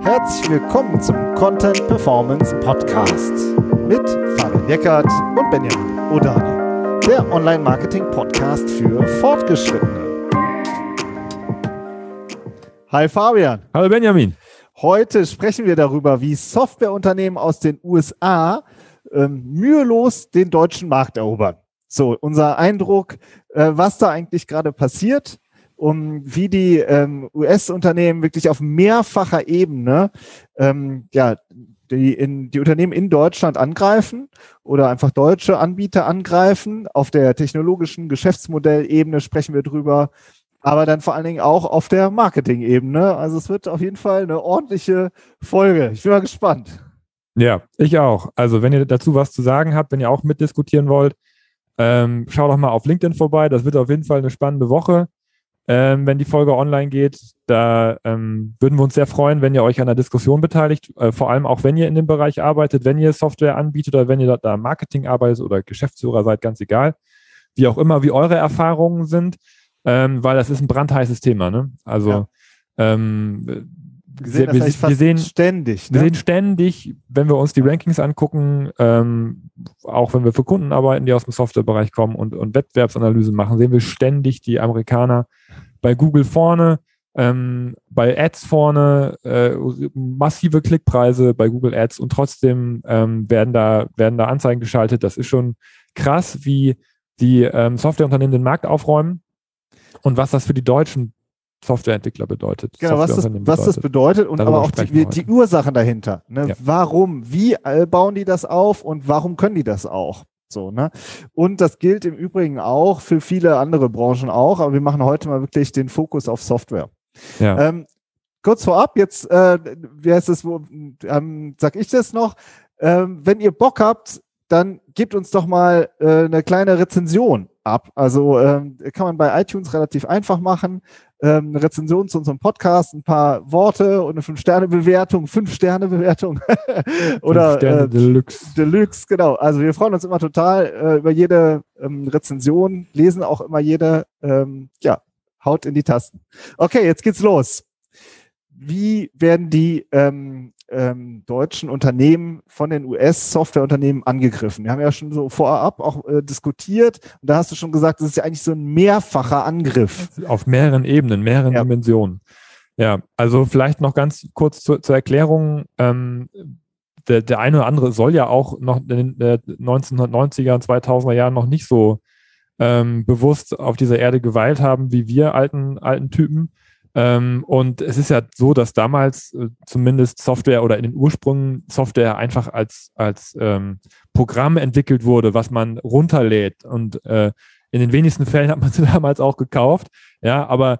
Herzlich willkommen zum Content Performance Podcast mit Fabian Eckert und Benjamin Odani, der Online-Marketing-Podcast für Fortgeschrittene. Hi Fabian. Hallo Benjamin. Heute sprechen wir darüber, wie Softwareunternehmen aus den USA ähm, mühelos den deutschen Markt erobern. So, unser Eindruck, äh, was da eigentlich gerade passiert, um wie die ähm, US-Unternehmen wirklich auf mehrfacher Ebene ähm, ja, die, in, die Unternehmen in Deutschland angreifen oder einfach deutsche Anbieter angreifen. Auf der technologischen Geschäftsmodellebene sprechen wir drüber, aber dann vor allen Dingen auch auf der Marketing-Ebene. Also es wird auf jeden Fall eine ordentliche Folge. Ich bin mal gespannt. Ja, ich auch. Also wenn ihr dazu was zu sagen habt, wenn ihr auch mitdiskutieren wollt, ähm, schaut doch mal auf LinkedIn vorbei. Das wird auf jeden Fall eine spannende Woche, ähm, wenn die Folge online geht. Da ähm, würden wir uns sehr freuen, wenn ihr euch an der Diskussion beteiligt. Äh, vor allem auch, wenn ihr in dem Bereich arbeitet, wenn ihr Software anbietet oder wenn ihr da Marketing arbeitet oder Geschäftsführer seid, ganz egal. Wie auch immer, wie eure Erfahrungen sind, ähm, weil das ist ein brandheißes Thema. Ne? Also ja. ähm, wir sehen, wir, wir sehen ständig. Ne? Wir sehen ständig, wenn wir uns die Rankings angucken, ähm, auch wenn wir für Kunden arbeiten, die aus dem Softwarebereich kommen und, und Wettbewerbsanalysen machen, sehen wir ständig die Amerikaner bei Google vorne, ähm, bei Ads vorne, äh, massive Klickpreise bei Google Ads und trotzdem ähm, werden, da, werden da Anzeigen geschaltet. Das ist schon krass, wie die ähm, Softwareunternehmen den Markt aufräumen und was das für die Deutschen Softwareentwickler bedeutet. Genau, was das, bedeutet. was das bedeutet und Darüber aber auch die, die, Ursachen dahinter. Ne? Ja. Warum, wie bauen die das auf und warum können die das auch? So, ne? Und das gilt im Übrigen auch für viele andere Branchen auch, aber wir machen heute mal wirklich den Fokus auf Software. Ja. Ähm, kurz vorab, jetzt, äh, wie heißt das, wo, ähm, sag ich das noch? Ähm, wenn ihr Bock habt, dann gebt uns doch mal äh, eine kleine Rezension ab. Also ähm, kann man bei iTunes relativ einfach machen ähm, eine Rezension zu unserem Podcast, ein paar Worte und eine Fünf-Sterne-Bewertung, Fünf-Sterne-Bewertung oder Fünf Sterne äh, Deluxe. Deluxe, genau. Also wir freuen uns immer total äh, über jede ähm, Rezension, lesen auch immer jede, ähm, ja, haut in die Tasten. Okay, jetzt geht's los. Wie werden die ähm, ähm, deutschen Unternehmen von den US-Softwareunternehmen angegriffen. Wir haben ja schon so vorab auch äh, diskutiert und da hast du schon gesagt, das ist ja eigentlich so ein mehrfacher Angriff. Auf mehreren Ebenen, mehreren ja. Dimensionen. Ja, also vielleicht noch ganz kurz zur, zur Erklärung. Ähm, der, der eine oder andere soll ja auch noch in den äh, 1990er und 2000er Jahren noch nicht so ähm, bewusst auf dieser Erde geweilt haben wie wir alten, alten Typen. Ähm, und es ist ja so, dass damals äh, zumindest Software oder in den Ursprüngen Software einfach als, als ähm, Programm entwickelt wurde, was man runterlädt. Und äh, in den wenigsten Fällen hat man sie damals auch gekauft. Ja, aber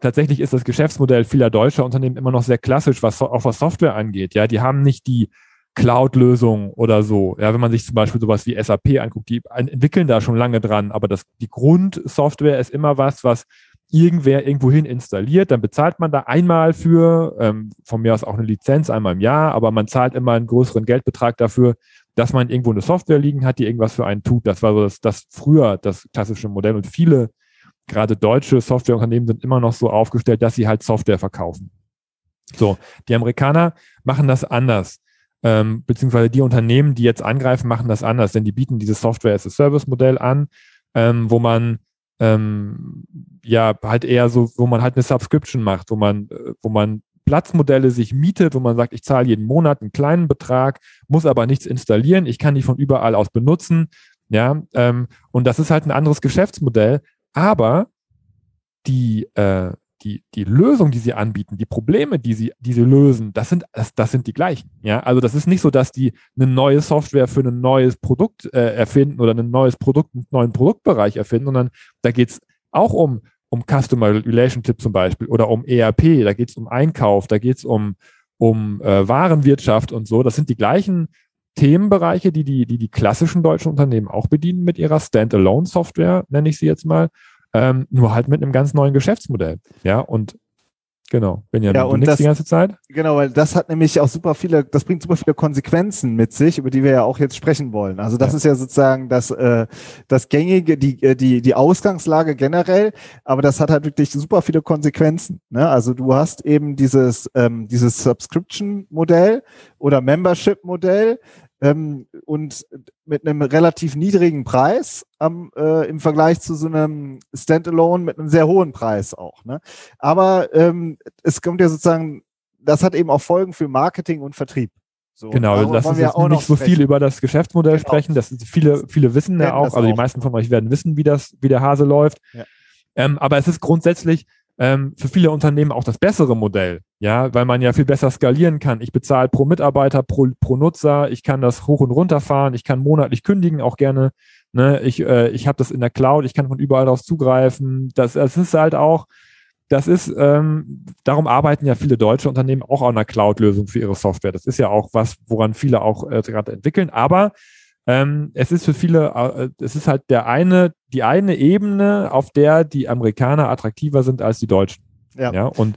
tatsächlich ist das Geschäftsmodell vieler deutscher Unternehmen immer noch sehr klassisch, was auch was Software angeht. Ja, die haben nicht die Cloud-Lösung oder so. Ja, wenn man sich zum Beispiel sowas wie SAP anguckt, die entwickeln da schon lange dran, aber das, die Grundsoftware ist immer was, was irgendwer irgendwohin installiert, dann bezahlt man da einmal für, ähm, von mir aus auch eine Lizenz einmal im Jahr, aber man zahlt immer einen größeren Geldbetrag dafür, dass man irgendwo eine Software liegen hat, die irgendwas für einen tut. Das war so das, das früher das klassische Modell und viele, gerade deutsche Softwareunternehmen sind immer noch so aufgestellt, dass sie halt Software verkaufen. So, die Amerikaner machen das anders. Ähm, beziehungsweise die Unternehmen, die jetzt angreifen, machen das anders, denn die bieten dieses Software as a Service Modell an, ähm, wo man ähm, ja halt eher so, wo man halt eine Subscription macht, wo man, äh, wo man Platzmodelle sich mietet, wo man sagt, ich zahle jeden Monat einen kleinen Betrag, muss aber nichts installieren, ich kann die von überall aus benutzen. Ja, ähm, und das ist halt ein anderes Geschäftsmodell, aber die, äh, die, die Lösung, die sie anbieten, die Probleme, die sie, die sie lösen, das sind, das, das sind die gleichen. Ja, also das ist nicht so, dass die eine neue Software für ein neues Produkt äh, erfinden oder ein neues Produkt, einen neuen Produktbereich erfinden, sondern da geht es auch um, um Customer Relationship zum Beispiel oder um ERP, da geht es um Einkauf, da geht es um, um äh, Warenwirtschaft und so. Das sind die gleichen Themenbereiche, die die, die die klassischen deutschen Unternehmen auch bedienen mit ihrer Standalone-Software, nenne ich sie jetzt mal ähm, nur halt mit einem ganz neuen Geschäftsmodell. Ja, und Genau, Benjamin, ja, und du das, die ganze Zeit? Genau, weil das hat nämlich auch super viele, das bringt super viele Konsequenzen mit sich, über die wir ja auch jetzt sprechen wollen. Also das ja. ist ja sozusagen das, äh, das gängige, die, äh, die, die Ausgangslage generell, aber das hat halt wirklich super viele Konsequenzen. Ne? Also du hast eben dieses, ähm, dieses Subscription-Modell oder Membership-Modell, ähm, und mit einem relativ niedrigen Preis am, äh, im Vergleich zu so einem Standalone mit einem sehr hohen Preis auch. Ne? Aber ähm, es kommt ja sozusagen, das hat eben auch Folgen für Marketing und Vertrieb. So, genau, lass uns jetzt nicht so viel über das Geschäftsmodell genau. sprechen. Das viele, viele wissen ja auch, also die meisten von euch werden wissen, wie das, wie der Hase läuft. Ja. Ähm, aber es ist grundsätzlich ähm, für viele Unternehmen auch das bessere Modell, ja, weil man ja viel besser skalieren kann. Ich bezahle pro Mitarbeiter, pro, pro Nutzer, ich kann das hoch und runter fahren, ich kann monatlich kündigen, auch gerne. Ne, ich äh, ich habe das in der Cloud, ich kann von überall aus zugreifen. Das, das ist halt auch, das ist, ähm, darum arbeiten ja viele deutsche Unternehmen auch an einer Cloud-Lösung für ihre Software. Das ist ja auch was, woran viele auch äh, gerade entwickeln. Aber ähm, es ist für viele, äh, es ist halt der eine, die eine Ebene, auf der die Amerikaner attraktiver sind als die Deutschen. Ja. ja und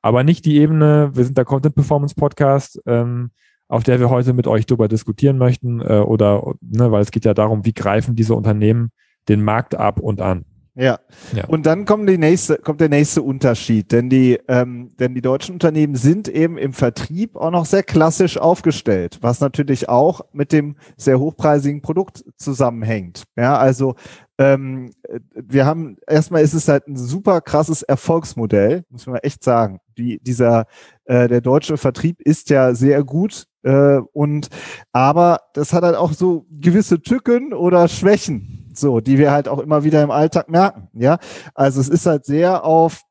aber nicht die Ebene, wir sind der Content Performance Podcast, ähm, auf der wir heute mit euch darüber diskutieren möchten, äh, oder, ne, weil es geht ja darum, wie greifen diese Unternehmen den Markt ab und an. Ja. ja. Und dann kommt, die nächste, kommt der nächste Unterschied, denn die, ähm, denn die deutschen Unternehmen sind eben im Vertrieb auch noch sehr klassisch aufgestellt, was natürlich auch mit dem sehr hochpreisigen Produkt zusammenhängt. Ja, also ähm, wir haben erstmal ist es halt ein super krasses Erfolgsmodell, muss man echt sagen. Die, dieser äh, der deutsche Vertrieb ist ja sehr gut äh, und aber das hat halt auch so gewisse Tücken oder Schwächen so, die wir halt auch immer wieder im Alltag merken. Ja, also es ist halt sehr auf,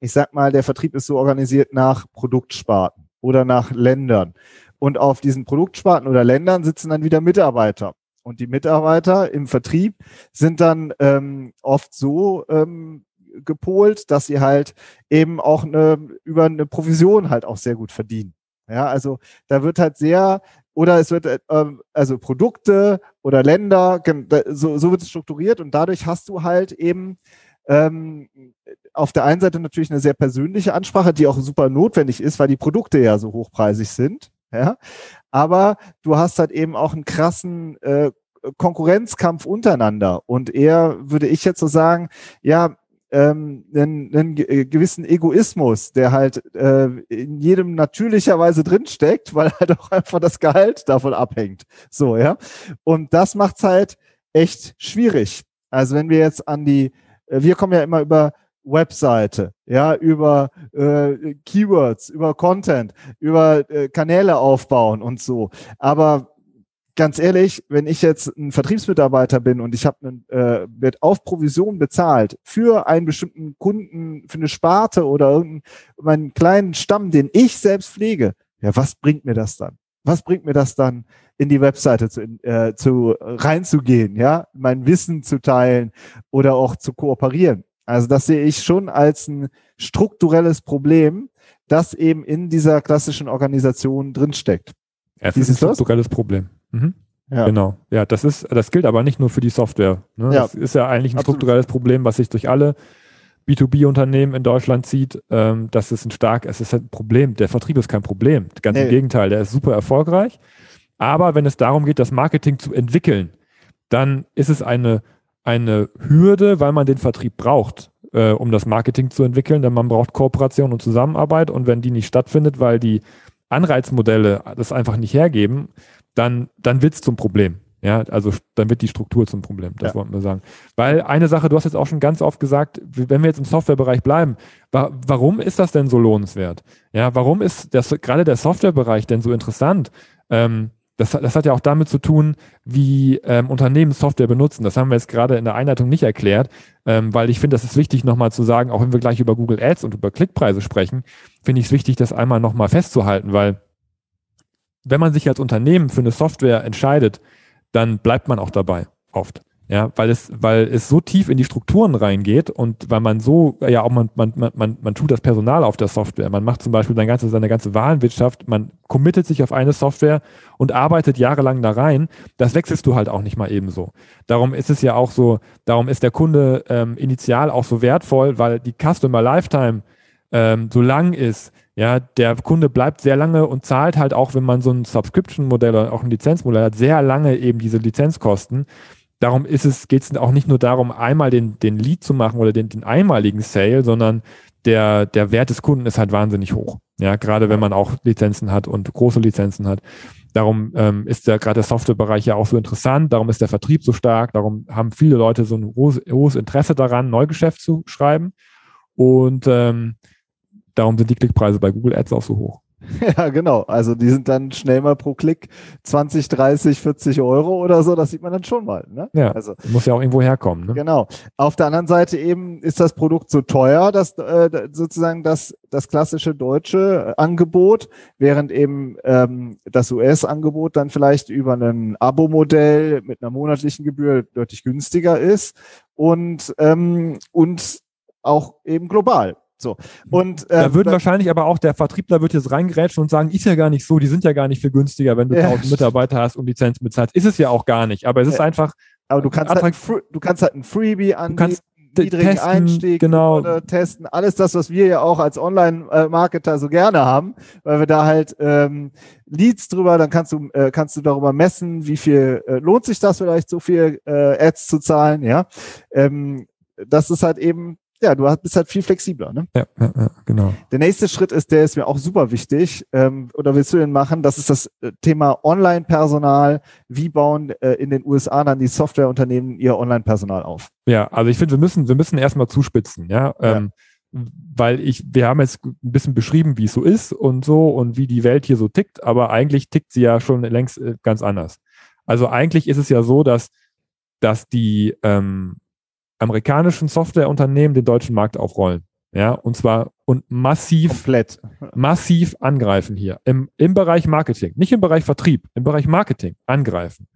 ich sag mal, der Vertrieb ist so organisiert nach Produktsparten oder nach Ländern. Und auf diesen Produktsparten oder Ländern sitzen dann wieder Mitarbeiter. Und die Mitarbeiter im Vertrieb sind dann ähm, oft so ähm, gepolt, dass sie halt eben auch eine, über eine Provision halt auch sehr gut verdienen. Ja, also da wird halt sehr oder es wird, äh, ähm, also Produkte oder Länder, so, so wird es strukturiert und dadurch hast du halt eben ähm, auf der einen Seite natürlich eine sehr persönliche Ansprache, die auch super notwendig ist, weil die Produkte ja so hochpreisig sind. Ja, aber du hast halt eben auch einen krassen äh, Konkurrenzkampf untereinander und eher würde ich jetzt so sagen, ja, ähm, einen, einen äh, gewissen Egoismus, der halt äh, in jedem natürlicherweise drinsteckt, weil halt auch einfach das Gehalt davon abhängt. So, ja. Und das macht's halt echt schwierig. Also wenn wir jetzt an die, äh, wir kommen ja immer über Webseite, ja, über äh, Keywords, über Content, über äh, Kanäle aufbauen und so. Aber ganz ehrlich, wenn ich jetzt ein Vertriebsmitarbeiter bin und ich habe äh, wird auf Provision bezahlt für einen bestimmten Kunden, für eine Sparte oder irgendeinen meinen kleinen Stamm, den ich selbst pflege, ja, was bringt mir das dann? Was bringt mir das dann, in die Webseite zu, äh, zu reinzugehen, ja, mein Wissen zu teilen oder auch zu kooperieren? Also das sehe ich schon als ein strukturelles Problem, das eben in dieser klassischen Organisation drinsteckt. Es ist ein strukturelles Problem. Mhm. Ja. Genau. Ja, das ist, das gilt aber nicht nur für die Software. Ne? Ja. Das ist ja eigentlich ein Absolut. strukturelles Problem, was sich durch alle B2B-Unternehmen in Deutschland zieht. Ähm, das ist ein stark, es ist ein Problem. Der Vertrieb ist kein Problem. Ganz hey. im Gegenteil, der ist super erfolgreich. Aber wenn es darum geht, das Marketing zu entwickeln, dann ist es eine, eine Hürde, weil man den Vertrieb braucht, äh, um das Marketing zu entwickeln, denn man braucht Kooperation und Zusammenarbeit und wenn die nicht stattfindet, weil die Anreizmodelle das einfach nicht hergeben, dann, dann wird es zum Problem. Ja, also dann wird die Struktur zum Problem, das ja. wollten wir sagen. Weil eine Sache, du hast jetzt auch schon ganz oft gesagt, wenn wir jetzt im Softwarebereich bleiben, wa warum ist das denn so lohnenswert? Ja, warum ist das gerade der Softwarebereich denn so interessant? Ähm, das, das hat ja auch damit zu tun, wie ähm, Unternehmen Software benutzen. Das haben wir jetzt gerade in der Einleitung nicht erklärt, ähm, weil ich finde, das ist wichtig nochmal zu sagen, auch wenn wir gleich über Google Ads und über Klickpreise sprechen, finde ich es wichtig, das einmal nochmal festzuhalten, weil wenn man sich als Unternehmen für eine Software entscheidet, dann bleibt man auch dabei oft. Ja, weil es, weil es so tief in die Strukturen reingeht und weil man so, ja auch man, man, man, man tut das Personal auf der Software. Man macht zum Beispiel seine ganze, seine ganze Warenwirtschaft, man committet sich auf eine Software und arbeitet jahrelang da rein. Das wechselst du halt auch nicht mal ebenso. Darum ist es ja auch so, darum ist der Kunde ähm, initial auch so wertvoll, weil die Customer Lifetime ähm, so lang ist, ja, der Kunde bleibt sehr lange und zahlt halt auch, wenn man so ein Subscription-Modell oder auch ein Lizenzmodell hat, sehr lange eben diese Lizenzkosten. Darum ist es, geht es auch nicht nur darum, einmal den, den Lead zu machen oder den, den einmaligen Sale, sondern der, der Wert des Kunden ist halt wahnsinnig hoch. Ja, gerade wenn man auch Lizenzen hat und große Lizenzen hat. Darum ähm, ist der gerade der Softwarebereich ja auch so interessant, darum ist der Vertrieb so stark, darum haben viele Leute so ein hohes, hohes Interesse daran, Neugeschäft zu schreiben. Und ähm, Darum sind die Klickpreise bei Google Ads auch so hoch. Ja, genau. Also die sind dann schnell mal pro Klick 20, 30, 40 Euro oder so. Das sieht man dann schon mal. Ne? Ja, also, muss ja auch irgendwo herkommen. Ne? Genau. Auf der anderen Seite eben ist das Produkt so teuer, dass äh, sozusagen das, das klassische deutsche Angebot, während eben ähm, das US-Angebot dann vielleicht über ein Abo-Modell mit einer monatlichen Gebühr deutlich günstiger ist und, ähm, und auch eben global. So. Und, äh, da würden wahrscheinlich aber auch der Vertriebler wird jetzt reingerätschen und sagen, ist ja gar nicht so, die sind ja gar nicht viel günstiger, wenn du ja. 1000 Mitarbeiter hast und Lizenzen bezahlst. Ist es ja auch gar nicht, aber es ist ja. einfach. Aber du kannst, halt, du kannst halt ein Freebie anbieten, niedrigen testen, Einstieg genau. oder testen, alles das, was wir ja auch als Online-Marketer so gerne haben, weil wir da halt ähm, Leads drüber, dann kannst du äh, kannst du darüber messen, wie viel äh, lohnt sich das vielleicht so viel äh, Ads zu zahlen, ja. Ähm, das ist halt eben ja, du bist halt viel flexibler. Ne? Ja, ja, ja, genau. Der nächste Schritt ist, der ist mir auch super wichtig. Ähm, oder willst du den machen? Das ist das äh, Thema Online-Personal. Wie bauen äh, in den USA dann die Softwareunternehmen ihr Online-Personal auf? Ja, also ich finde, wir müssen, wir müssen erstmal zuspitzen, ja. Ähm, weil ich, wir haben jetzt ein bisschen beschrieben, wie es so ist und so und wie die Welt hier so tickt, aber eigentlich tickt sie ja schon längst äh, ganz anders. Also eigentlich ist es ja so, dass, dass die, ähm, amerikanischen Softwareunternehmen den deutschen Markt aufrollen. Ja, und zwar und massiv, Komplett. massiv angreifen hier. Im, Im Bereich Marketing, nicht im Bereich Vertrieb, im Bereich Marketing angreifen.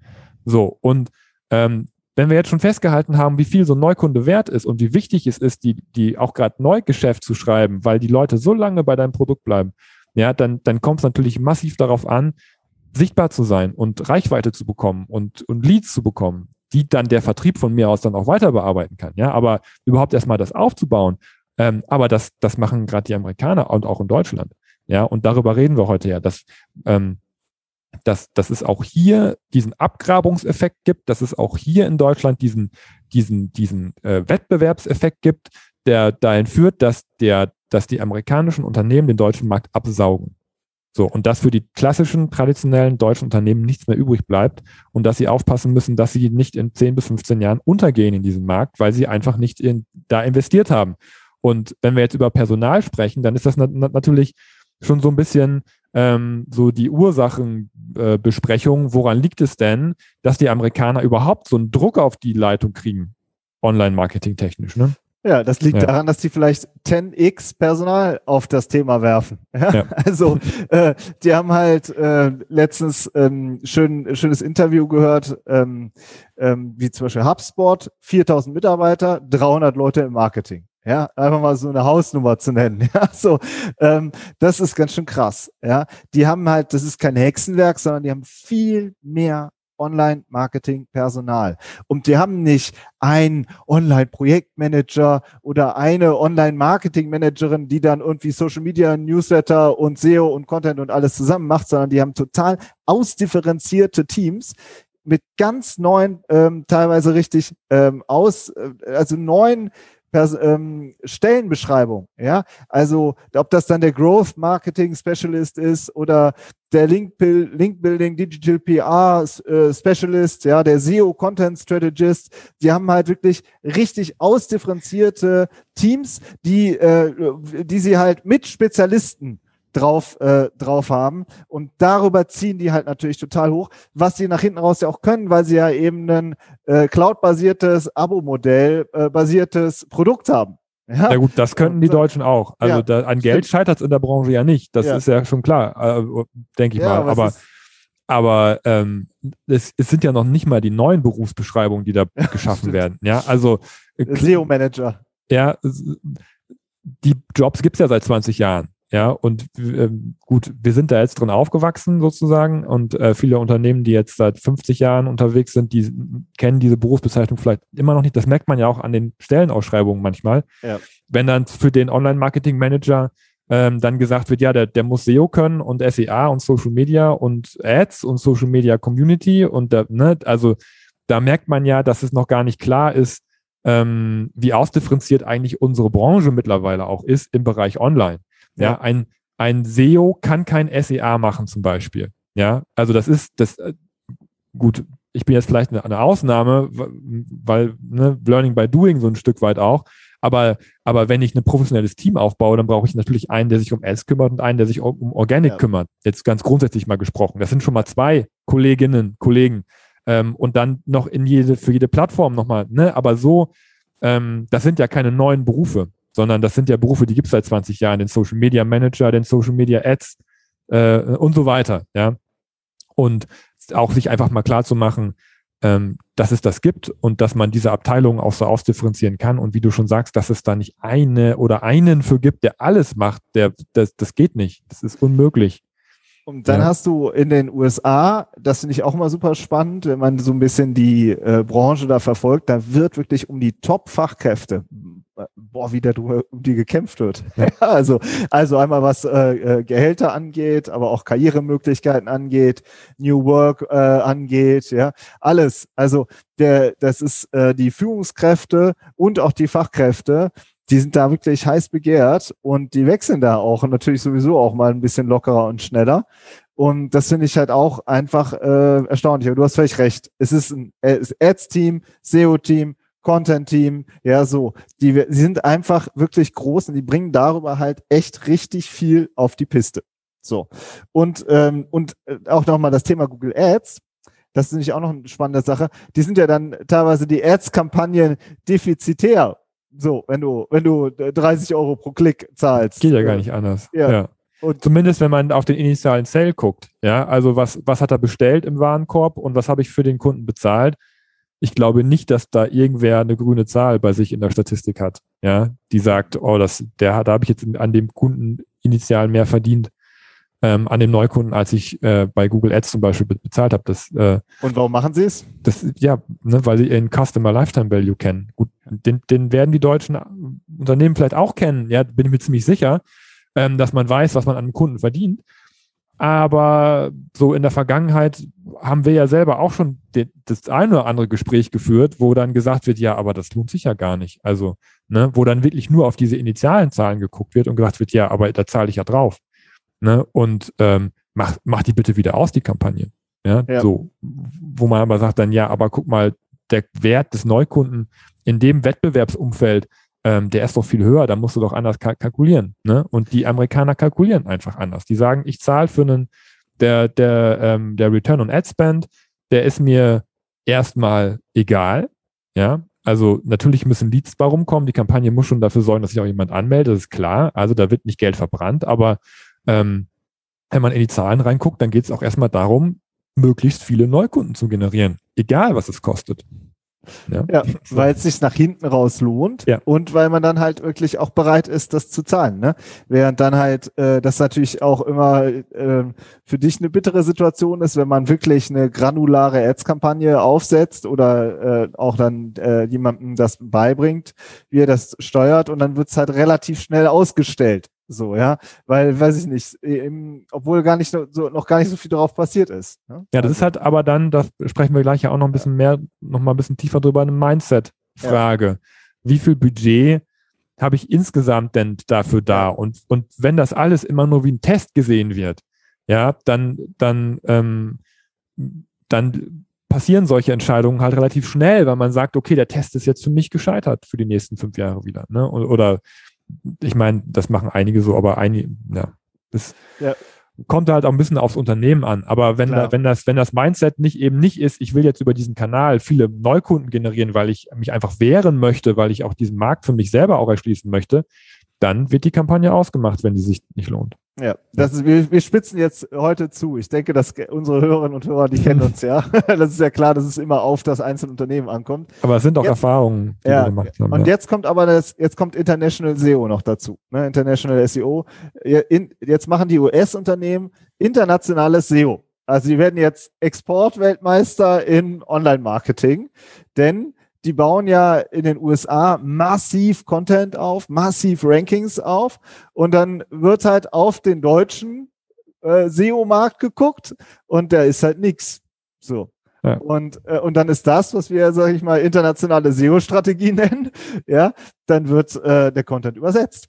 So, und ähm, wenn wir jetzt schon festgehalten haben, wie viel so ein Neukunde wert ist und wie wichtig es ist, die, die auch gerade Neugeschäft zu schreiben, weil die Leute so lange bei deinem Produkt bleiben, ja, dann, dann kommt es natürlich massiv darauf an, sichtbar zu sein und Reichweite zu bekommen und, und Leads zu bekommen die dann der Vertrieb von mir aus dann auch weiter bearbeiten kann. Ja, aber überhaupt erstmal das aufzubauen, ähm, aber das, das machen gerade die Amerikaner und auch in Deutschland. Ja, und darüber reden wir heute ja, dass, ähm, dass, dass es auch hier diesen Abgrabungseffekt gibt, dass es auch hier in Deutschland diesen, diesen, diesen äh, Wettbewerbseffekt gibt, der dahin führt, dass der, dass die amerikanischen Unternehmen den deutschen Markt absaugen. So, und dass für die klassischen, traditionellen deutschen Unternehmen nichts mehr übrig bleibt und dass sie aufpassen müssen, dass sie nicht in 10 bis 15 Jahren untergehen in diesem Markt, weil sie einfach nicht in, da investiert haben. Und wenn wir jetzt über Personal sprechen, dann ist das na natürlich schon so ein bisschen ähm, so die Ursachenbesprechung. Äh, Woran liegt es denn, dass die Amerikaner überhaupt so einen Druck auf die Leitung kriegen, online-marketing technisch? Ne? Ja, das liegt ja. daran, dass die vielleicht 10x Personal auf das Thema werfen. Ja? ja. Also äh, die haben halt äh, letztens ähm, schön schönes Interview gehört, ähm, ähm, wie zum Beispiel HubSpot, 4000 Mitarbeiter, 300 Leute im Marketing. Ja, einfach mal so eine Hausnummer zu nennen. Ja, so, ähm, das ist ganz schön krass. Ja, die haben halt, das ist kein Hexenwerk, sondern die haben viel mehr Online-Marketing-Personal. Und die haben nicht einen Online-Projektmanager oder eine Online-Marketing-Managerin, die dann irgendwie Social Media, Newsletter und SEO und Content und alles zusammen macht, sondern die haben total ausdifferenzierte Teams, mit ganz neuen, ähm, teilweise richtig ähm, aus, äh, also neuen Pers ähm, Stellenbeschreibung, ja, also ob das dann der Growth Marketing Specialist ist oder der Link, Link Building Digital PR äh, Specialist, ja, der SEO Content Strategist, die haben halt wirklich richtig ausdifferenzierte Teams, die äh, die sie halt mit Spezialisten drauf, äh, drauf haben. Und darüber ziehen die halt natürlich total hoch, was sie nach hinten raus ja auch können, weil sie ja eben ein äh, Cloud-basiertes, Abo-Modell äh, basiertes Produkt haben. Ja, ja gut, das könnten die Deutschen auch. Also ja, da, an Geld scheitert es in der Branche ja nicht. Das ja. ist ja schon klar, äh, denke ich mal. Aber, aber ähm, es, es, sind ja noch nicht mal die neuen Berufsbeschreibungen, die da geschaffen werden. Ja, also SEO-Manager. Ja, die Jobs gibt es ja seit 20 Jahren. Ja, und äh, gut, wir sind da jetzt drin aufgewachsen sozusagen und äh, viele Unternehmen, die jetzt seit 50 Jahren unterwegs sind, die kennen diese Berufsbezeichnung vielleicht immer noch nicht. Das merkt man ja auch an den Stellenausschreibungen manchmal. Ja. Wenn dann für den Online-Marketing-Manager ähm, dann gesagt wird, ja, der, der muss SEO können und SEA und Social Media und Ads und Social Media Community und da, ne, also da merkt man ja, dass es noch gar nicht klar ist, ähm, wie ausdifferenziert eigentlich unsere Branche mittlerweile auch ist im Bereich Online. Ja, ja ein, ein SEO kann kein SEA machen zum Beispiel. Ja, also das ist, das, äh, gut, ich bin jetzt vielleicht eine, eine Ausnahme, weil ne, Learning by Doing so ein Stück weit auch. Aber, aber wenn ich ein professionelles Team aufbaue, dann brauche ich natürlich einen, der sich um Ads kümmert und einen, der sich um Organic ja. kümmert. Jetzt ganz grundsätzlich mal gesprochen. Das sind schon mal zwei Kolleginnen, Kollegen, ähm, und dann noch in jede, für jede Plattform nochmal, ne? Aber so, ähm, das sind ja keine neuen Berufe, sondern das sind ja Berufe, die gibt es seit 20 Jahren, den Social Media Manager, den Social Media Ads äh, und so weiter, ja. Und auch sich einfach mal klar zu machen, ähm, dass es das gibt und dass man diese Abteilungen auch so ausdifferenzieren kann und wie du schon sagst, dass es da nicht eine oder einen für gibt, der alles macht, der, das, das geht nicht. Das ist unmöglich. Und dann ja. hast du in den USA, das finde ich auch immer super spannend, wenn man so ein bisschen die äh, Branche da verfolgt, da wird wirklich um die Top-Fachkräfte, boah, wie da um die gekämpft wird. Also, also einmal was äh, äh, Gehälter angeht, aber auch Karrieremöglichkeiten angeht, New Work äh, angeht, ja, alles. Also der, das ist äh, die Führungskräfte und auch die Fachkräfte die sind da wirklich heiß begehrt und die wechseln da auch und natürlich sowieso auch mal ein bisschen lockerer und schneller. Und das finde ich halt auch einfach äh, erstaunlich. Aber du hast völlig recht. Es ist ein Ads-Team, SEO-Team, Content-Team, ja, so. Die, die sind einfach wirklich groß und die bringen darüber halt echt richtig viel auf die Piste. So. Und, ähm, und äh, auch nochmal das Thema Google Ads. Das ist nämlich auch noch eine spannende Sache. Die sind ja dann teilweise die Ads-Kampagnen defizitär so, wenn du, wenn du 30 Euro pro Klick zahlst. Geht ja gar nicht anders. Ja. ja. Und Zumindest wenn man auf den initialen Sale guckt. Ja, also was, was hat er bestellt im Warenkorb und was habe ich für den Kunden bezahlt? Ich glaube nicht, dass da irgendwer eine grüne Zahl bei sich in der Statistik hat. Ja, die sagt, oh, das, der hat, da habe ich jetzt an dem Kunden initial mehr verdient ähm, an dem Neukunden, als ich äh, bei Google Ads zum Beispiel bezahlt habe. Das, äh, Und warum machen sie es? Das, ja, ne, weil sie ihren Customer Lifetime Value kennen. Gut, den, den werden die deutschen Unternehmen vielleicht auch kennen, ja, bin ich mir ziemlich sicher, ähm, dass man weiß, was man an einem Kunden verdient. Aber so in der Vergangenheit haben wir ja selber auch schon das eine oder andere Gespräch geführt, wo dann gesagt wird, ja, aber das lohnt sich ja gar nicht. Also, ne, wo dann wirklich nur auf diese initialen Zahlen geguckt wird und gesagt wird, ja, aber da zahle ich ja drauf ne? und ähm, mach, mach die bitte wieder aus, die Kampagne. Ja? ja, so, wo man aber sagt dann, ja, aber guck mal, der Wert des Neukunden in dem Wettbewerbsumfeld, ähm, der ist doch viel höher, da musst du doch anders kalkulieren. Ne? Und die Amerikaner kalkulieren einfach anders. Die sagen, ich zahle für einen, der, der, ähm, der Return on Ad Spend, der ist mir erstmal egal. Ja, also natürlich müssen Leads bei rumkommen. Die Kampagne muss schon dafür sorgen, dass sich auch jemand anmeldet, das ist klar. Also da wird nicht Geld verbrannt, aber ähm, wenn man in die Zahlen reinguckt, dann geht es auch erstmal darum, möglichst viele Neukunden zu generieren, egal was es kostet. Ja, ja weil es sich nach hinten raus lohnt ja. und weil man dann halt wirklich auch bereit ist, das zu zahlen. Ne? Während dann halt äh, das natürlich auch immer äh, für dich eine bittere Situation ist, wenn man wirklich eine granulare Ads-Kampagne aufsetzt oder äh, auch dann äh, jemandem das beibringt, wie er das steuert und dann wird es halt relativ schnell ausgestellt. So, ja, weil, weiß ich nicht, eben, obwohl gar nicht so, noch gar nicht so viel darauf passiert ist. Ne? Ja, das ist halt aber dann, da sprechen wir gleich ja auch noch ein bisschen mehr, noch mal ein bisschen tiefer drüber, eine Mindset-Frage. Ja. Wie viel Budget habe ich insgesamt denn dafür da? Und, und wenn das alles immer nur wie ein Test gesehen wird, ja, dann, dann, ähm, dann passieren solche Entscheidungen halt relativ schnell, weil man sagt, okay, der Test ist jetzt für mich gescheitert für die nächsten fünf Jahre wieder. Ne? Oder ich meine, das machen einige so, aber einige, ja, das ja. kommt halt auch ein bisschen aufs Unternehmen an. Aber wenn, da, wenn, das, wenn das Mindset nicht eben nicht ist, ich will jetzt über diesen Kanal viele Neukunden generieren, weil ich mich einfach wehren möchte, weil ich auch diesen Markt für mich selber auch erschließen möchte, dann wird die Kampagne ausgemacht, wenn die sich nicht lohnt. Ja, das ist, wir, wir spitzen jetzt heute zu. Ich denke, dass unsere Hörerinnen und Hörer, die kennen uns ja. Das ist ja klar, dass es immer auf das einzelne Unternehmen ankommt. Aber es sind auch jetzt, Erfahrungen, die ja, wir gemacht haben. Und ja. jetzt kommt aber das, jetzt kommt International SEO noch dazu. Ne? International SEO. Jetzt machen die US-Unternehmen internationales SEO. Also die werden jetzt Exportweltmeister in Online-Marketing, denn die bauen ja in den USA massiv Content auf, massiv Rankings auf und dann wird halt auf den deutschen äh, SEO-Markt geguckt und da ist halt nichts. So. Ja. Und, äh, und dann ist das, was wir, sage ich mal, internationale SEO-Strategie nennen, ja, dann wird äh, der Content übersetzt.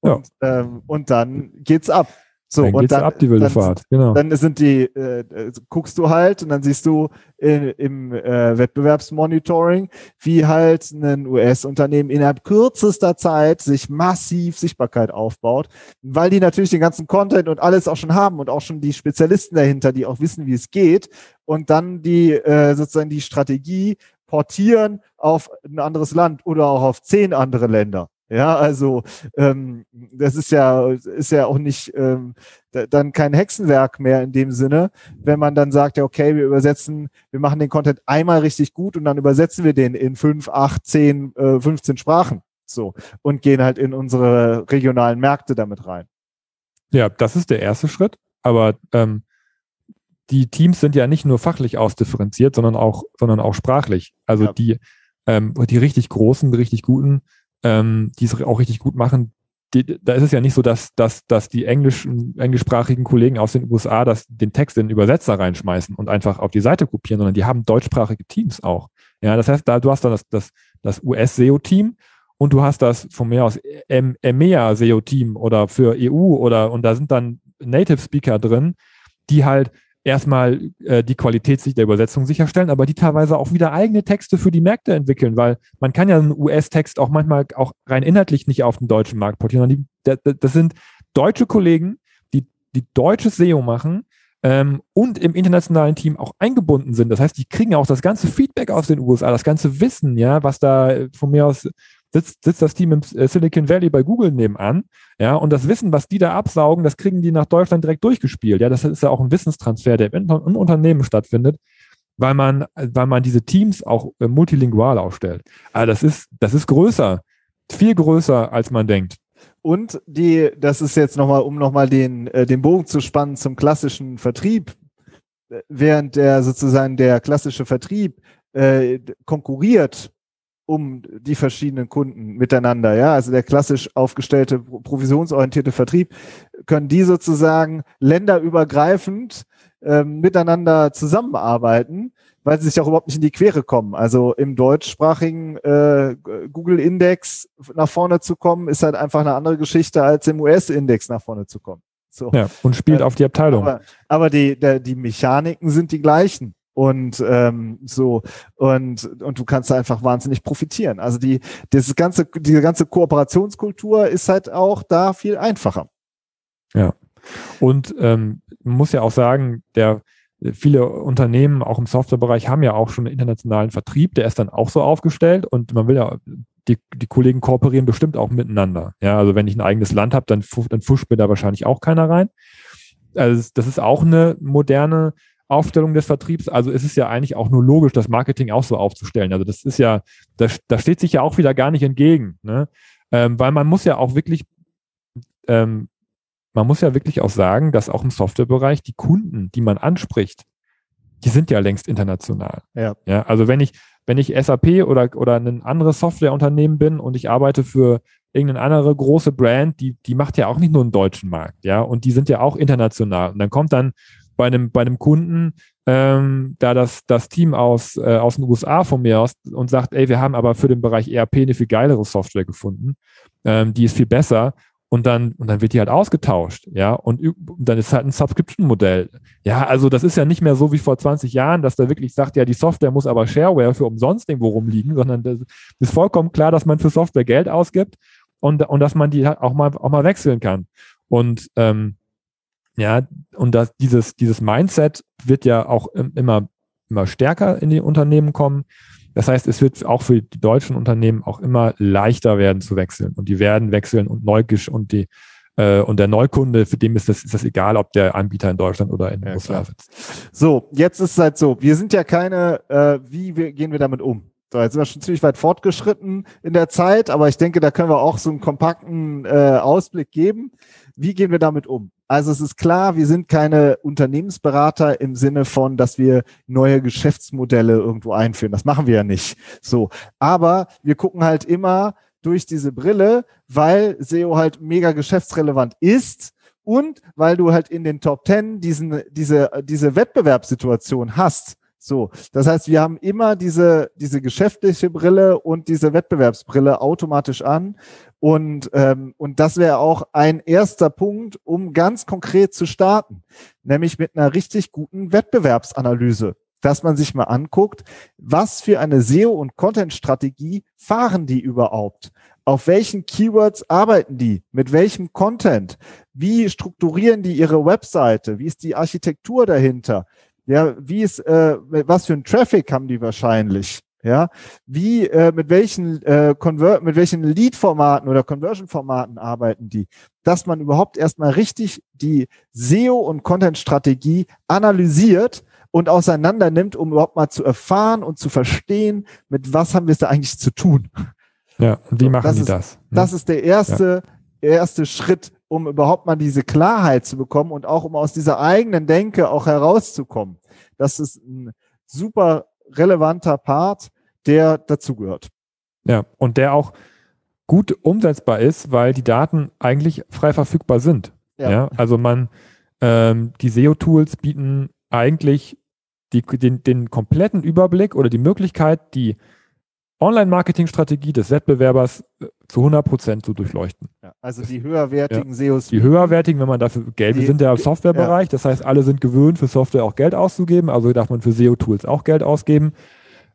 Und, ja. ähm, und dann geht's ab. So, dann und dann, ab die wilde dann, Fahrt. Genau. Dann sind die, äh, guckst du halt und dann siehst du in, im äh, Wettbewerbsmonitoring, wie halt ein US-Unternehmen innerhalb kürzester Zeit sich massiv Sichtbarkeit aufbaut, weil die natürlich den ganzen Content und alles auch schon haben und auch schon die Spezialisten dahinter, die auch wissen, wie es geht und dann die äh, sozusagen die Strategie portieren auf ein anderes Land oder auch auf zehn andere Länder. Ja, also ähm, das ist ja, ist ja auch nicht ähm, dann kein Hexenwerk mehr in dem Sinne, wenn man dann sagt, ja, okay, wir übersetzen, wir machen den Content einmal richtig gut und dann übersetzen wir den in fünf, acht, zehn, äh, 15 Sprachen. So, und gehen halt in unsere regionalen Märkte damit rein. Ja, das ist der erste Schritt, aber ähm, die Teams sind ja nicht nur fachlich ausdifferenziert, sondern auch, sondern auch sprachlich. Also ja. die, ähm, die richtig großen, die richtig guten ähm, die es auch richtig gut machen. Die, da ist es ja nicht so, dass, dass, dass die englischen, englischsprachigen Kollegen aus den USA das, den Text in den Übersetzer reinschmeißen und einfach auf die Seite kopieren, sondern die haben deutschsprachige Teams auch. Ja, das heißt, da, du hast dann das, das, das US-SEO-Team und du hast das von mir aus EMEA-SEO-Team oder für EU oder und da sind dann Native Speaker drin, die halt erstmal äh, die Qualität der Übersetzung sicherstellen, aber die teilweise auch wieder eigene Texte für die Märkte entwickeln, weil man kann ja einen US-Text auch manchmal auch rein inhaltlich nicht auf den deutschen Markt portieren, die, das sind deutsche Kollegen, die, die deutsches SEO machen ähm, und im internationalen Team auch eingebunden sind. Das heißt, die kriegen auch das ganze Feedback aus den USA, das ganze Wissen, ja, was da von mir aus sitzt, sitzt das Team im äh, Silicon Valley bei Google nebenan, ja, und das Wissen, was die da absaugen, das kriegen die nach Deutschland direkt durchgespielt. Ja, das ist ja auch ein Wissenstransfer, der im, im Unternehmen stattfindet, weil man, weil man diese Teams auch äh, multilingual aufstellt. Also das ist, das ist größer, viel größer, als man denkt. Und die, das ist jetzt nochmal, um nochmal den, äh, den Bogen zu spannen zum klassischen Vertrieb, während der sozusagen der klassische Vertrieb äh, konkurriert um die verschiedenen Kunden miteinander. Ja, also der klassisch aufgestellte provisionsorientierte Vertrieb können die sozusagen länderübergreifend ähm, miteinander zusammenarbeiten, weil sie sich auch überhaupt nicht in die Quere kommen. Also im deutschsprachigen äh, Google-Index nach vorne zu kommen, ist halt einfach eine andere Geschichte, als im US-Index nach vorne zu kommen. So. Ja, und spielt äh, auf die Abteilung. Aber, aber die, der, die Mechaniken sind die gleichen und ähm, so und und du kannst einfach wahnsinnig profitieren. Also die das ganze diese ganze Kooperationskultur ist halt auch da viel einfacher. Ja und ähm, muss ja auch sagen, der viele Unternehmen auch im Softwarebereich haben ja auch schon einen internationalen Vertrieb, der ist dann auch so aufgestellt und man will ja die, die Kollegen kooperieren bestimmt auch miteinander. Ja, also wenn ich ein eigenes Land habe, dann, dann fuscht mir da wahrscheinlich auch keiner rein. Also das ist auch eine moderne Aufstellung des Vertriebs. Also ist es ja eigentlich auch nur logisch, das Marketing auch so aufzustellen. Also das ist ja, das, das steht sich ja auch wieder gar nicht entgegen, ne? Ähm, weil man muss ja auch wirklich, ähm, man muss ja wirklich auch sagen, dass auch im Softwarebereich die Kunden, die man anspricht, die sind ja längst international. Ja. ja also wenn ich, wenn ich SAP oder, oder ein anderes Softwareunternehmen bin und ich arbeite für irgendeine andere große Brand, die, die macht ja auch nicht nur einen deutschen Markt, ja, und die sind ja auch international. Und dann kommt dann bei einem, bei einem Kunden ähm, da das, das Team aus, äh, aus den USA von mir aus und sagt, ey, wir haben aber für den Bereich ERP eine viel geilere Software gefunden, ähm, die ist viel besser und dann, und dann wird die halt ausgetauscht, ja, und, und dann ist halt ein Subscription-Modell. Ja, also das ist ja nicht mehr so wie vor 20 Jahren, dass da wirklich sagt, ja, die Software muss aber Shareware für umsonst irgendwo rumliegen, sondern das ist vollkommen klar, dass man für Software Geld ausgibt und, und dass man die auch mal, auch mal wechseln kann. Und ähm, ja, und das, dieses, dieses Mindset wird ja auch immer, immer stärker in die Unternehmen kommen. Das heißt, es wird auch für die deutschen Unternehmen auch immer leichter werden zu wechseln. Und die werden wechseln und neugisch und die, Äh, und der Neukunde, für den ist das, ist das egal, ob der Anbieter in Deutschland oder in ja, USA sitzt. So, jetzt ist es halt so, wir sind ja keine, äh, wie wir, gehen wir damit um? So, jetzt sind wir schon ziemlich weit fortgeschritten in der Zeit, aber ich denke, da können wir auch so einen kompakten äh, Ausblick geben. Wie gehen wir damit um? Also es ist klar, wir sind keine Unternehmensberater im Sinne von, dass wir neue Geschäftsmodelle irgendwo einführen. Das machen wir ja nicht. So. Aber wir gucken halt immer durch diese Brille, weil SEO halt mega geschäftsrelevant ist und weil du halt in den Top Ten diesen, diese, diese Wettbewerbssituation hast. So, das heißt, wir haben immer diese, diese geschäftliche Brille und diese Wettbewerbsbrille automatisch an. Und, ähm, und das wäre auch ein erster Punkt, um ganz konkret zu starten, nämlich mit einer richtig guten Wettbewerbsanalyse, dass man sich mal anguckt, was für eine SEO- und Content-Strategie fahren die überhaupt? Auf welchen Keywords arbeiten die? Mit welchem Content? Wie strukturieren die ihre Webseite? Wie ist die Architektur dahinter? Ja, wie ist, äh, was für ein Traffic haben die wahrscheinlich? Ja, wie, äh, mit welchen, äh, Conver mit welchen Lead-Formaten oder Conversion-Formaten arbeiten die? Dass man überhaupt erstmal richtig die SEO- und Content-Strategie analysiert und auseinander nimmt, um überhaupt mal zu erfahren und zu verstehen, mit was haben wir es da eigentlich zu tun. Ja, und wie machen das die ist, das? Ne? Das ist der erste, ja. erste Schritt, um überhaupt mal diese Klarheit zu bekommen und auch um aus dieser eigenen Denke auch herauszukommen. Das ist ein super relevanter Part, der dazugehört. Ja, und der auch gut umsetzbar ist, weil die Daten eigentlich frei verfügbar sind. Ja, ja also man, ähm, die SEO-Tools bieten eigentlich die, den, den kompletten Überblick oder die Möglichkeit, die Online-Marketing-Strategie des Wettbewerbers äh, zu 100 Prozent zu durchleuchten. Ja, also die höherwertigen ja, SEOs. Die höherwertigen, wenn man dafür Geld, wir sind ja im Softwarebereich, ja. das heißt, alle sind gewöhnt, für Software auch Geld auszugeben, also darf man für SEO-Tools auch Geld ausgeben.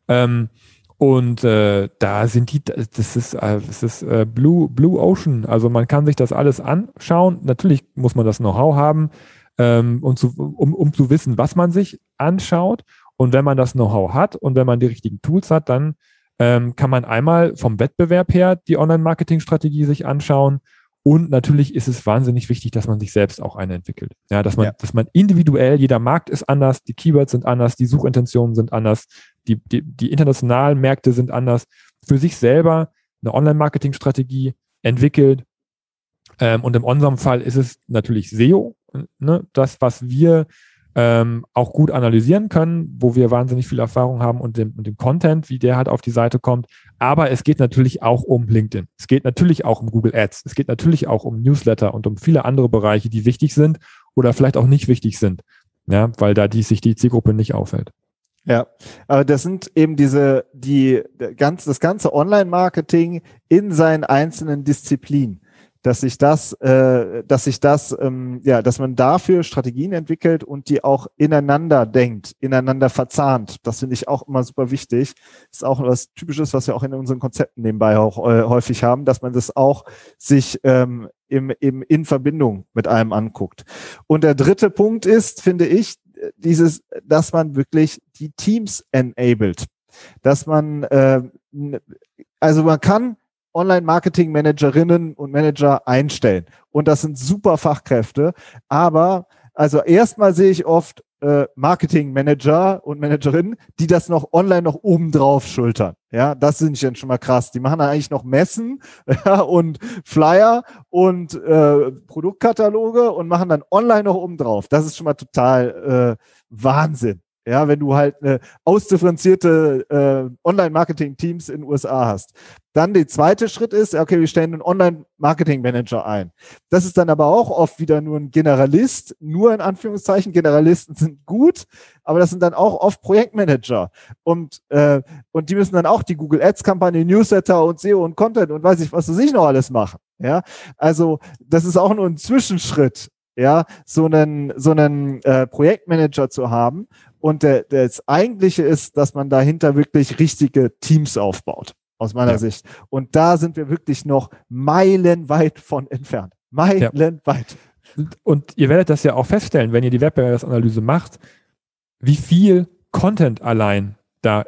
Ähm, und äh, da sind die, das ist, äh, das ist äh, Blue, Blue Ocean. Also man kann sich das alles anschauen. Natürlich muss man das Know-how haben, ähm, und zu, um, um zu wissen, was man sich anschaut. Und wenn man das Know-how hat und wenn man die richtigen Tools hat, dann ähm, kann man einmal vom Wettbewerb her die Online-Marketing-Strategie sich anschauen. Und natürlich ist es wahnsinnig wichtig, dass man sich selbst auch eine entwickelt. Ja, dass man, ja. dass man individuell, jeder Markt ist anders, die Keywords sind anders, die Suchintentionen sind anders, die, die, die internationalen Märkte sind anders. Für sich selber eine Online-Marketing-Strategie entwickelt. Ähm, und in unserem Fall ist es natürlich SEO, ne, das, was wir ähm, auch gut analysieren können, wo wir wahnsinnig viel Erfahrung haben und dem, und dem Content, wie der halt auf die Seite kommt. Aber es geht natürlich auch um LinkedIn. Es geht natürlich auch um Google Ads. Es geht natürlich auch um Newsletter und um viele andere Bereiche, die wichtig sind oder vielleicht auch nicht wichtig sind. Ja, weil da die, sich die Zielgruppe nicht aufhält. Ja, aber das sind eben diese, die, ganz, das ganze Online-Marketing in seinen einzelnen Disziplinen dass sich das, äh, dass sich das, ähm, ja, dass man dafür Strategien entwickelt und die auch ineinander denkt, ineinander verzahnt. Das finde ich auch immer super wichtig. Ist auch was Typisches, was wir auch in unseren Konzepten nebenbei auch äh, häufig haben, dass man das auch sich ähm, im, im, in Verbindung mit einem anguckt. Und der dritte Punkt ist, finde ich, dieses, dass man wirklich die Teams enabled. Dass man, äh, also man kann Online-Marketing-Managerinnen und Manager einstellen. Und das sind super Fachkräfte. Aber also erstmal sehe ich oft äh, Marketing-Manager und Managerinnen, die das noch online noch oben drauf schultern. Ja, das sind ich dann schon mal krass. Die machen dann eigentlich noch Messen ja, und Flyer und äh, Produktkataloge und machen dann online noch oben drauf. Das ist schon mal total äh, Wahnsinn. Ja, wenn du halt eine ausdifferenzierte äh, Online-Marketing-Teams in den USA hast. Dann der zweite Schritt ist, okay, wir stellen einen Online-Marketing-Manager ein. Das ist dann aber auch oft wieder nur ein Generalist, nur in Anführungszeichen. Generalisten sind gut, aber das sind dann auch oft Projektmanager. Und, äh, und die müssen dann auch die Google Ads-Kampagne, Newsletter und SEO und Content und weiß ich, was sie sich noch alles machen. Ja, also das ist auch nur ein Zwischenschritt ja, so einen, so einen äh, Projektmanager zu haben und der, das Eigentliche ist, dass man dahinter wirklich richtige Teams aufbaut, aus meiner ja. Sicht. Und da sind wir wirklich noch meilenweit von entfernt. Meilenweit. Ja. Und ihr werdet das ja auch feststellen, wenn ihr die Wettbewerbsanalyse macht, wie viel Content allein da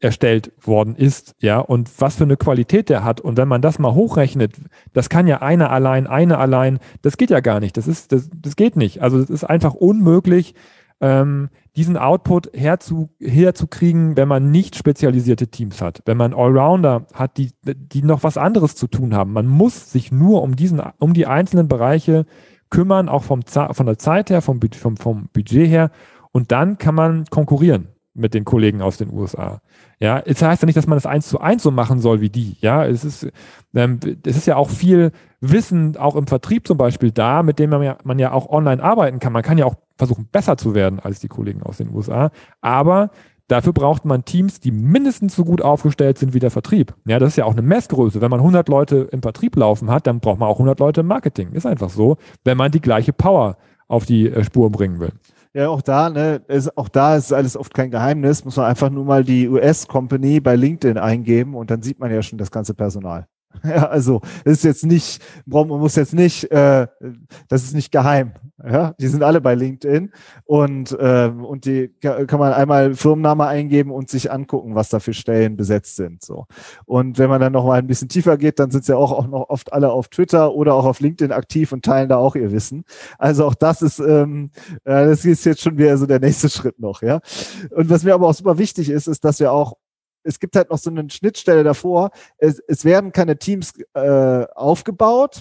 erstellt worden ist, ja, und was für eine Qualität der hat. Und wenn man das mal hochrechnet, das kann ja einer allein, eine allein, das geht ja gar nicht. Das ist, das, das geht nicht. Also es ist einfach unmöglich, ähm, diesen Output herzu, herzukriegen, wenn man nicht spezialisierte Teams hat. Wenn man Allrounder hat, die, die noch was anderes zu tun haben. Man muss sich nur um diesen, um die einzelnen Bereiche kümmern, auch vom, von der Zeit her, vom, vom, vom Budget her. Und dann kann man konkurrieren mit den Kollegen aus den USA. Ja, es heißt ja nicht, dass man das eins zu eins so machen soll wie die. Ja, es ist, ähm, es ist ja auch viel Wissen auch im Vertrieb zum Beispiel da, mit dem man ja, man ja auch online arbeiten kann. Man kann ja auch versuchen, besser zu werden als die Kollegen aus den USA. Aber dafür braucht man Teams, die mindestens so gut aufgestellt sind wie der Vertrieb. Ja, das ist ja auch eine Messgröße. Wenn man 100 Leute im Vertrieb laufen hat, dann braucht man auch 100 Leute im Marketing. Ist einfach so, wenn man die gleiche Power auf die äh, Spur bringen will. Ja, auch da, ne, ist, auch da ist alles oft kein Geheimnis. Muss man einfach nur mal die US-Company bei LinkedIn eingeben und dann sieht man ja schon das ganze Personal. Ja, also ist jetzt nicht, man muss jetzt nicht, äh, das ist nicht geheim. Ja, die sind alle bei LinkedIn und äh, und die kann man einmal Firmenname eingeben und sich angucken, was da für Stellen besetzt sind. So und wenn man dann noch mal ein bisschen tiefer geht, dann sind sie ja auch, auch noch oft alle auf Twitter oder auch auf LinkedIn aktiv und teilen da auch ihr Wissen. Also auch das ist, ähm, äh, das ist jetzt schon wieder so der nächste Schritt noch. Ja, und was mir aber auch super wichtig ist, ist, dass wir auch es gibt halt noch so eine Schnittstelle davor. Es, es werden keine Teams äh, aufgebaut,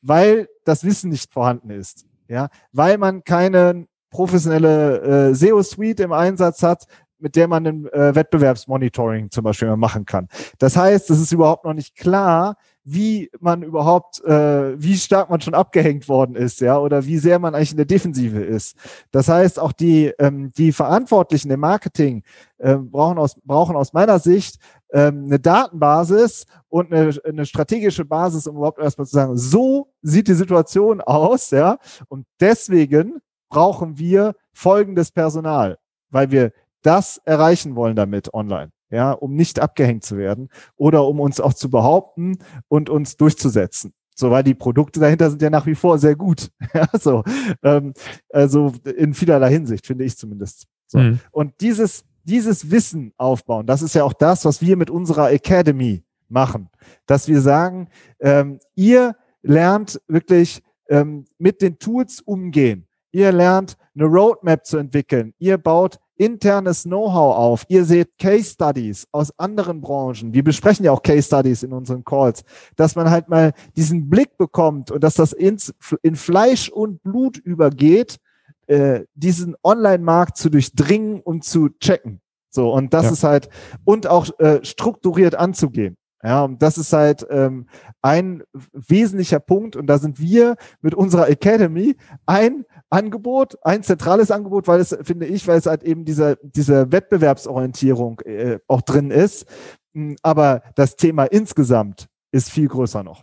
weil das Wissen nicht vorhanden ist. Ja, weil man keine professionelle äh, SEO-Suite im Einsatz hat, mit der man ein äh, Wettbewerbsmonitoring zum Beispiel machen kann. Das heißt, es ist überhaupt noch nicht klar, wie man überhaupt, äh, wie stark man schon abgehängt worden ist, ja, oder wie sehr man eigentlich in der Defensive ist. Das heißt, auch die, ähm, die Verantwortlichen im Marketing äh, brauchen, aus, brauchen aus meiner Sicht ähm, eine Datenbasis und eine, eine strategische Basis, um überhaupt erstmal zu sagen, so sieht die Situation aus, ja, und deswegen brauchen wir folgendes Personal, weil wir das erreichen wollen damit online ja, um nicht abgehängt zu werden oder um uns auch zu behaupten und uns durchzusetzen. So, weil die Produkte dahinter sind ja nach wie vor sehr gut. Ja, so, ähm, also in vielerlei Hinsicht, finde ich zumindest. So. Mhm. Und dieses, dieses Wissen aufbauen, das ist ja auch das, was wir mit unserer Academy machen. Dass wir sagen, ähm, ihr lernt wirklich ähm, mit den Tools umgehen. Ihr lernt eine Roadmap zu entwickeln. Ihr baut internes Know-how auf. Ihr seht Case Studies aus anderen Branchen. Wir besprechen ja auch Case Studies in unseren Calls, dass man halt mal diesen Blick bekommt und dass das ins, in Fleisch und Blut übergeht, äh, diesen Online-Markt zu durchdringen und zu checken. So, und das ja. ist halt, und auch äh, strukturiert anzugehen. Ja, und das ist halt ähm, ein wesentlicher Punkt und da sind wir mit unserer Academy ein Angebot, ein zentrales Angebot, weil es, finde ich, weil es halt eben diese, diese Wettbewerbsorientierung äh, auch drin ist. Hm, aber das Thema insgesamt ist viel größer noch.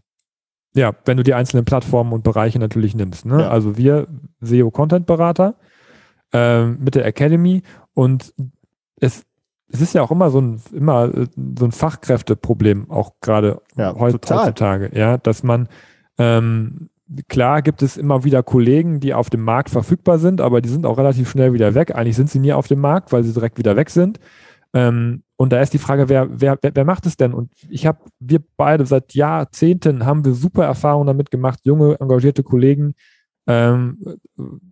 Ja, wenn du die einzelnen Plattformen und Bereiche natürlich nimmst. Ne? Ja. Also wir SEO-Content-Berater äh, mit der Academy und es es ist ja auch immer so ein, immer äh, so ein Fachkräfteproblem, auch gerade ja, heutzutage, ja, dass man, ähm, klar gibt es immer wieder Kollegen, die auf dem Markt verfügbar sind, aber die sind auch relativ schnell wieder weg. Eigentlich sind sie nie auf dem Markt, weil sie direkt wieder weg sind. Ähm, und da ist die Frage, wer, wer, wer macht es denn? Und ich habe, wir beide seit Jahrzehnten haben wir super Erfahrungen damit gemacht, junge, engagierte Kollegen, ähm,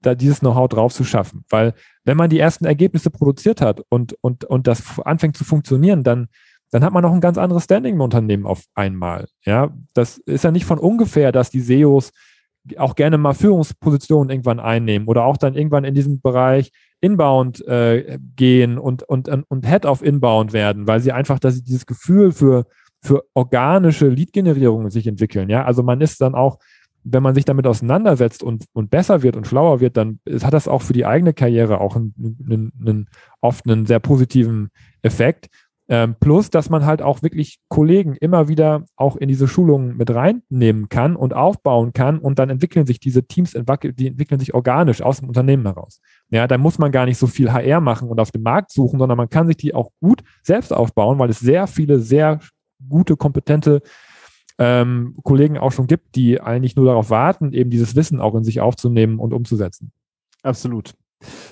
da dieses Know-how drauf zu schaffen. Weil wenn man die ersten Ergebnisse produziert hat und, und, und das anfängt zu funktionieren, dann, dann hat man noch ein ganz anderes Standing im Unternehmen auf einmal. Ja, das ist ja nicht von ungefähr, dass die SEOs auch gerne mal Führungspositionen irgendwann einnehmen oder auch dann irgendwann in diesem Bereich Inbound äh, gehen und, und, und Head of Inbound werden, weil sie einfach, dass sie dieses Gefühl für, für organische Lead-Generierung sich entwickeln. Ja, also man ist dann auch wenn man sich damit auseinandersetzt und, und besser wird und schlauer wird, dann hat das auch für die eigene Karriere auch einen, einen, einen oft einen sehr positiven Effekt. Ähm, plus, dass man halt auch wirklich Kollegen immer wieder auch in diese Schulungen mit reinnehmen kann und aufbauen kann und dann entwickeln sich diese Teams, die entwickeln sich organisch aus dem Unternehmen heraus. Ja, da muss man gar nicht so viel HR machen und auf dem Markt suchen, sondern man kann sich die auch gut selbst aufbauen, weil es sehr viele, sehr gute, kompetente ähm, Kollegen auch schon gibt, die eigentlich nur darauf warten, eben dieses Wissen auch in sich aufzunehmen und umzusetzen. Absolut.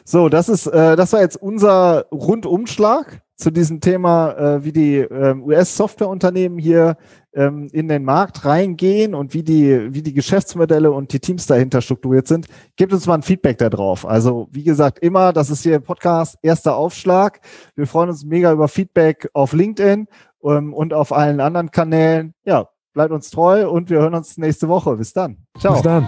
So, das ist, äh, das war jetzt unser Rundumschlag zu diesem Thema, äh, wie die ähm, US-Softwareunternehmen hier ähm, in den Markt reingehen und wie die, wie die Geschäftsmodelle und die Teams dahinter strukturiert sind. Gebt uns mal ein Feedback darauf. Also wie gesagt, immer, das ist hier im Podcast erster Aufschlag. Wir freuen uns mega über Feedback auf LinkedIn ähm, und auf allen anderen Kanälen. Ja, bleibt uns treu und wir hören uns nächste Woche. Bis dann. Ciao. Bis dann.